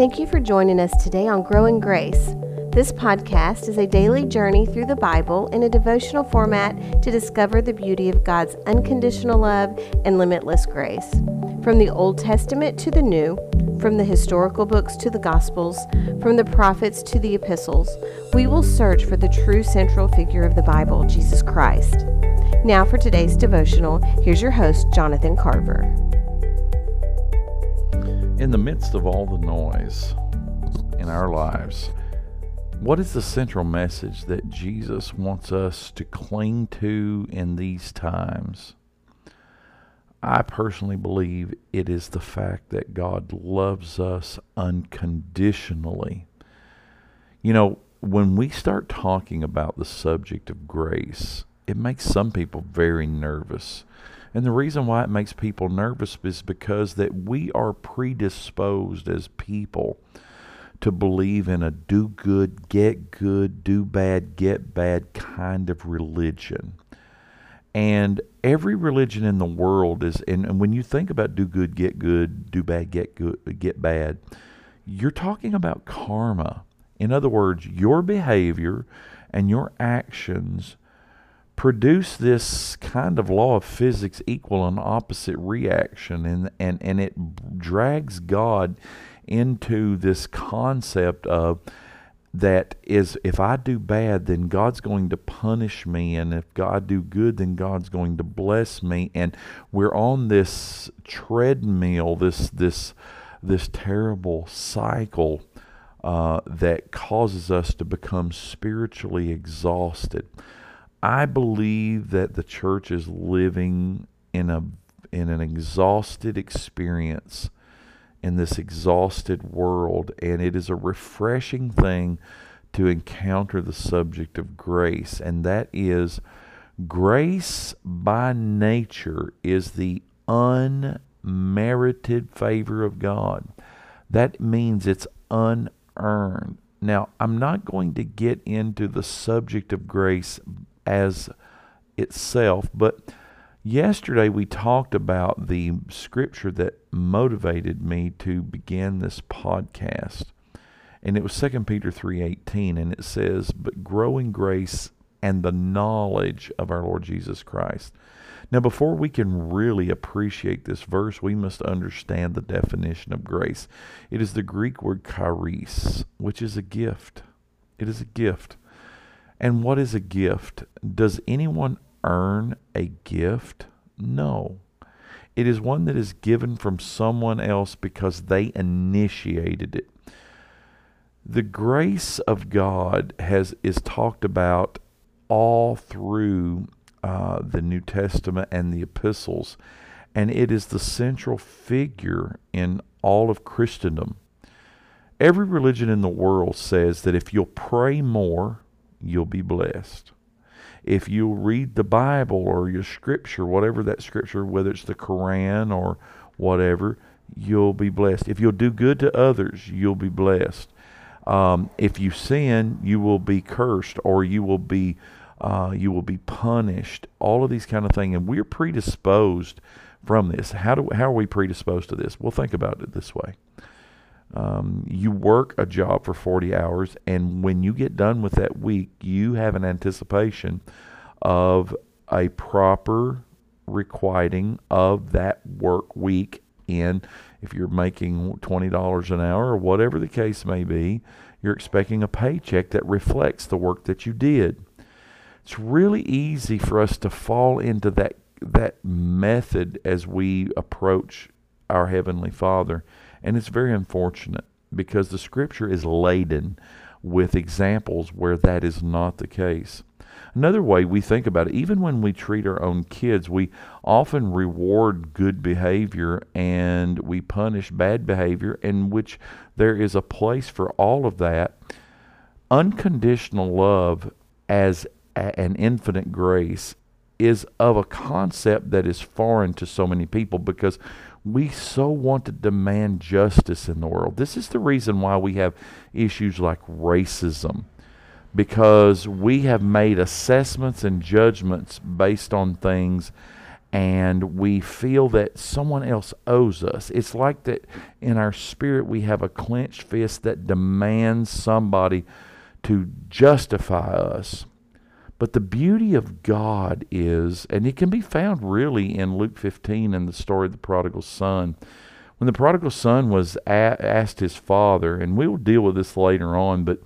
Thank you for joining us today on Growing Grace. This podcast is a daily journey through the Bible in a devotional format to discover the beauty of God's unconditional love and limitless grace. From the Old Testament to the New, from the historical books to the Gospels, from the prophets to the epistles, we will search for the true central figure of the Bible, Jesus Christ. Now, for today's devotional, here's your host, Jonathan Carver. In the midst of all the noise in our lives, what is the central message that Jesus wants us to cling to in these times? I personally believe it is the fact that God loves us unconditionally. You know, when we start talking about the subject of grace, it makes some people very nervous and the reason why it makes people nervous is because that we are predisposed as people to believe in a do good, get good, do bad, get bad kind of religion. And every religion in the world is, and, and when you think about do good, get good, do bad, get good, get bad, you're talking about karma. In other words, your behavior and your actions produce this kind of law of physics equal and opposite reaction and and and it drags God into this concept of that is if I do bad then God's going to punish me and if God do good then God's going to bless me and we're on this treadmill this this this terrible cycle uh, that causes us to become spiritually exhausted. I believe that the church is living in a in an exhausted experience in this exhausted world and it is a refreshing thing to encounter the subject of grace and that is grace by nature is the unmerited favor of God. That means it's unearned. Now I'm not going to get into the subject of grace as itself. But yesterday we talked about the scripture that motivated me to begin this podcast. And it was 2 Peter 3:18 and it says, "But grow in grace and the knowledge of our Lord Jesus Christ." Now, before we can really appreciate this verse, we must understand the definition of grace. It is the Greek word charis, which is a gift. It is a gift. And what is a gift? Does anyone earn a gift? No. It is one that is given from someone else because they initiated it. The grace of God has is talked about all through uh, the New Testament and the epistles, and it is the central figure in all of Christendom. Every religion in the world says that if you'll pray more, you'll be blessed. If you read the Bible or your scripture, whatever that scripture, whether it's the Quran or whatever, you'll be blessed. If you'll do good to others, you'll be blessed. Um, if you sin, you will be cursed or you will be uh, you will be punished. All of these kind of things, and we're predisposed from this. How do how are we predisposed to this? We'll think about it this way. Um, you work a job for 40 hours, and when you get done with that week, you have an anticipation of a proper requiting of that work week in. If you're making $20 an hour or whatever the case may be you're expecting a paycheck that reflects the work that you did. It's really easy for us to fall into that that method as we approach our heavenly father and it's very unfortunate because the scripture is laden with examples where that is not the case. Another way we think about it, even when we treat our own kids, we often reward good behavior and we punish bad behavior, in which there is a place for all of that. Unconditional love as an infinite grace is of a concept that is foreign to so many people because we so want to demand justice in the world. This is the reason why we have issues like racism, because we have made assessments and judgments based on things and we feel that someone else owes us. It's like that in our spirit we have a clenched fist that demands somebody to justify us. But the beauty of God is, and it can be found really in Luke 15 in the story of the prodigal son. When the prodigal son was a- asked his father, and we'll deal with this later on, but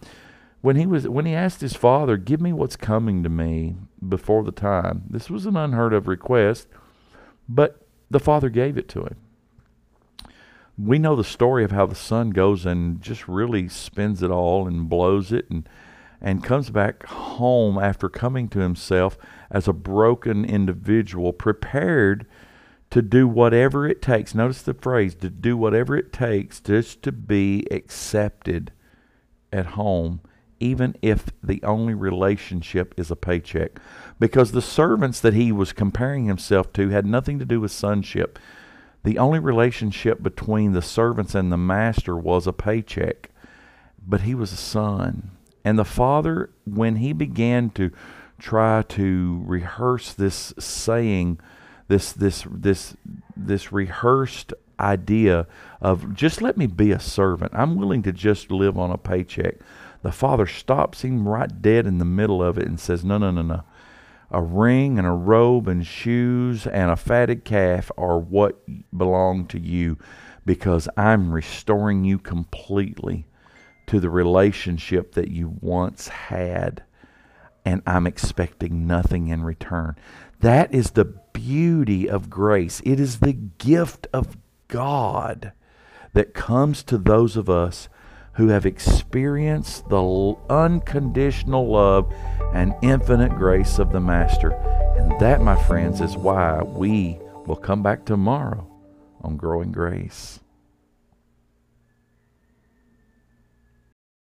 when he was when he asked his father, "Give me what's coming to me before the time," this was an unheard of request, but the father gave it to him. We know the story of how the son goes and just really spends it all and blows it and and comes back home after coming to himself as a broken individual, prepared to do whatever it takes. Notice the phrase to do whatever it takes just to be accepted at home even if the only relationship is a paycheck. Because the servants that he was comparing himself to had nothing to do with sonship. The only relationship between the servants and the master was a paycheck. But he was a son. And the father, when he began to try to rehearse this saying, this this this this rehearsed idea of just let me be a servant. I'm willing to just live on a paycheck. The father stops him right dead in the middle of it and says, No, no, no, no. A ring and a robe and shoes and a fatted calf are what belong to you because I'm restoring you completely to the relationship that you once had, and I'm expecting nothing in return. That is the beauty of grace. It is the gift of God that comes to those of us who have experienced the unconditional love and infinite grace of the Master. And that, my friends, is why we will come back tomorrow on Growing Grace.